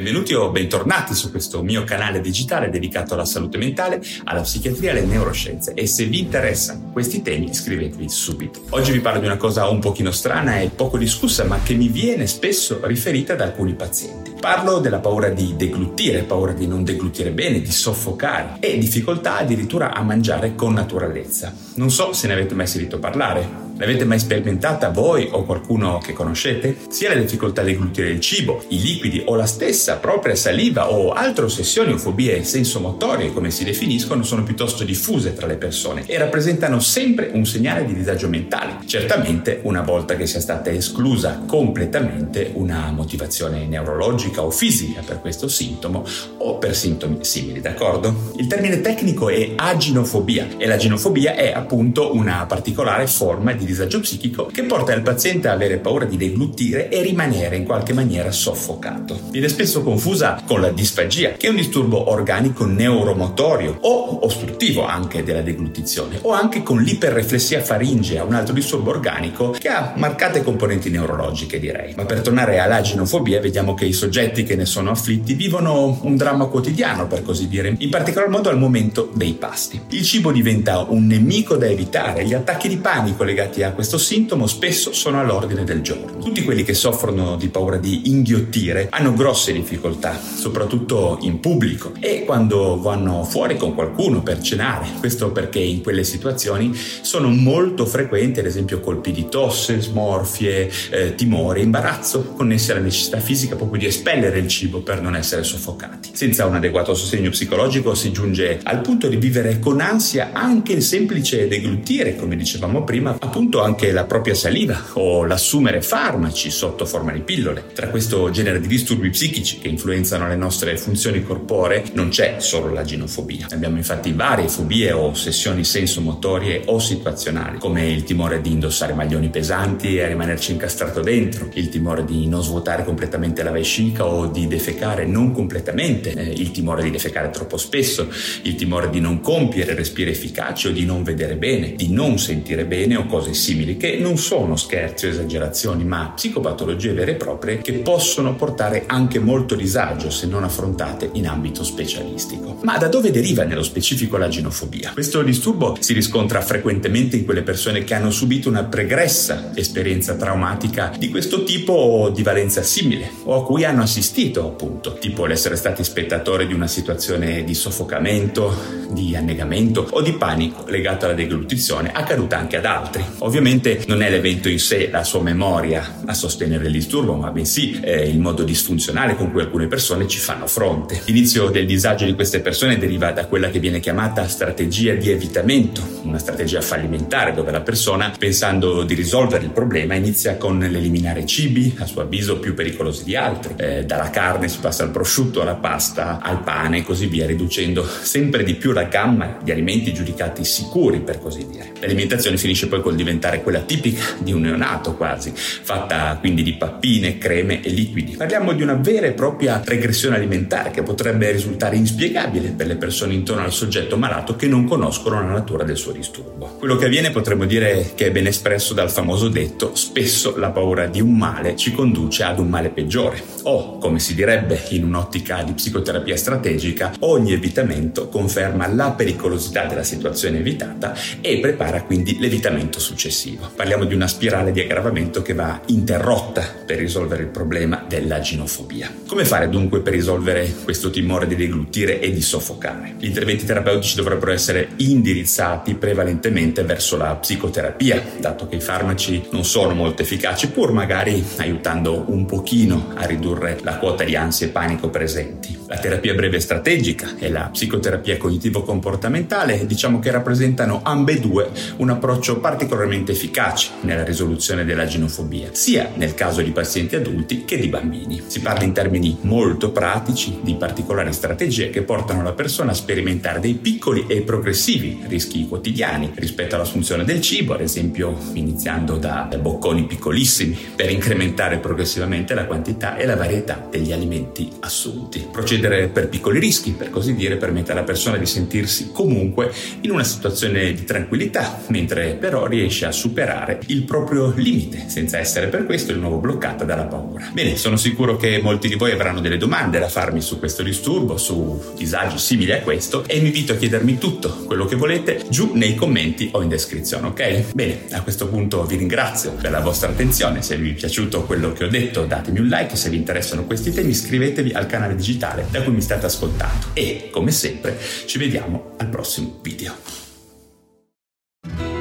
Benvenuti o bentornati su questo mio canale digitale dedicato alla salute mentale, alla psichiatria e alle neuroscienze e se vi interessano questi temi iscrivetevi subito. Oggi vi parlo di una cosa un pochino strana e poco discussa ma che mi viene spesso riferita da alcuni pazienti. Parlo della paura di deglutire, paura di non deglutire bene, di soffocare e difficoltà addirittura a mangiare con naturalezza. Non so se ne avete mai sentito parlare, L'avete mai sperimentata voi o qualcuno che conoscete? Sia la difficoltà di glutire il cibo, i liquidi o la stessa propria saliva o altre ossessioni o fobie sensomotorie, come si definiscono, sono piuttosto diffuse tra le persone e rappresentano sempre un segnale di disagio mentale. Certamente una volta che sia stata esclusa completamente una motivazione neurologica o fisica per questo sintomo o per sintomi simili, d'accordo? Il termine tecnico è aginofobia e l'aginofobia è appunto una particolare forma di disagio psichico che porta il paziente a avere paura di deglutire e rimanere in qualche maniera soffocato. Viene spesso confusa con la disfagia, che è un disturbo organico neuromotorio o ostruttivo anche della deglutizione, o anche con l'iperreflessia faringea, un altro disturbo organico che ha marcate componenti neurologiche, direi. Ma per tornare all'aginofobia, vediamo che i soggetti che ne sono afflitti vivono un dramma quotidiano, per così dire, in particolar modo al momento dei pasti. Il cibo diventa un nemico da evitare, gli attacchi di panico legati a questo sintomo spesso sono all'ordine del giorno. Tutti quelli che soffrono di paura di inghiottire hanno grosse difficoltà, soprattutto in pubblico e quando vanno fuori con qualcuno per cenare. Questo perché in quelle situazioni sono molto frequenti ad esempio colpi di tosse, smorfie, eh, timore, imbarazzo connessi alla necessità fisica proprio di espellere il cibo per non essere soffocati. Senza un adeguato sostegno psicologico si giunge al punto di vivere con ansia anche il semplice deglutire, come dicevamo prima, appunto appunto anche la propria saliva o l'assumere farmaci sotto forma di pillole. Tra questo genere di disturbi psichici che influenzano le nostre funzioni corporee non c'è solo la ginofobia. Abbiamo infatti varie fobie o ossessioni sensomotorie o situazionali, come il timore di indossare maglioni pesanti e rimanerci incastrato dentro, il timore di non svuotare completamente la vescica o di defecare non completamente, eh, il timore di defecare troppo spesso, il timore di non compiere respiri efficaci o di non vedere bene, di non sentire bene o cose simili, che non sono scherzi o esagerazioni, ma psicopatologie vere e proprie che possono portare anche molto disagio se non affrontate in ambito specialistico. Ma da dove deriva nello specifico la ginofobia? Questo disturbo si riscontra frequentemente in quelle persone che hanno subito una pregressa esperienza traumatica di questo tipo o di valenza simile o a cui hanno assistito appunto, tipo l'essere stati spettatori di una situazione di soffocamento, di annegamento o di panico legato alla deglutizione accaduta anche ad altri. Ovviamente non è l'evento in sé, la sua memoria a sostenere il disturbo, ma bensì eh, il modo disfunzionale con cui alcune persone ci fanno fronte. L'inizio del disagio di queste persone deriva da quella che viene chiamata strategia di evitamento, una strategia fallimentare dove la persona, pensando di risolvere il problema, inizia con l'eliminare cibi, a suo avviso più pericolosi di altri. Eh, dalla carne si passa al prosciutto, alla pasta, al pane e così via, riducendo sempre di più la gamma di alimenti giudicati sicuri, per così dire. L'alimentazione finisce poi col diventare diventare quella tipica di un neonato quasi, fatta quindi di pappine, creme e liquidi. Parliamo di una vera e propria regressione alimentare che potrebbe risultare inspiegabile per le persone intorno al soggetto malato che non conoscono la natura del suo disturbo. Quello che avviene potremmo dire che è ben espresso dal famoso detto spesso la paura di un male ci conduce ad un male peggiore o, come si direbbe in un'ottica di psicoterapia strategica, ogni evitamento conferma la pericolosità della situazione evitata e prepara quindi l'evitamento successivo successivo. Parliamo di una spirale di aggravamento che va interrotta per risolvere il problema della ginofobia. Come fare dunque per risolvere questo timore di deglutire e di soffocare? Gli interventi terapeutici dovrebbero essere indirizzati prevalentemente verso la psicoterapia, dato che i farmaci non sono molto efficaci, pur magari aiutando un pochino a ridurre la quota di ansia e panico presenti. La terapia breve strategica e la psicoterapia cognitivo-comportamentale diciamo che rappresentano ambedue un approccio particolarmente efficace nella risoluzione della ginofobia, sia nel caso di pazienti adulti che di bambini. Si parla in termini molto pratici di particolari strategie che portano la persona a sperimentare dei piccoli e progressivi rischi quotidiani rispetto all'assunzione del cibo, ad esempio iniziando da bocconi piccolissimi per incrementare progressivamente la quantità e la varietà degli alimenti assunti. Procedere per piccoli rischi, per così dire, permette alla persona di sentirsi comunque in una situazione di tranquillità, mentre però riesce a superare il proprio limite, senza essere per questo di nuovo bloccata dalla paura. Bene, sono sicuro che molti di voi avranno delle domande da farmi su questo disturbo, su disagi simili a questo, e vi invito a chiedermi tutto quello che volete giù nei commenti o in descrizione, ok? Bene, a questo punto vi ringrazio per la vostra attenzione, se vi è piaciuto quello che ho detto datemi un like, se vi interessano questi temi iscrivetevi al canale digitale da cui mi state ascoltando e come sempre ci vediamo al prossimo video.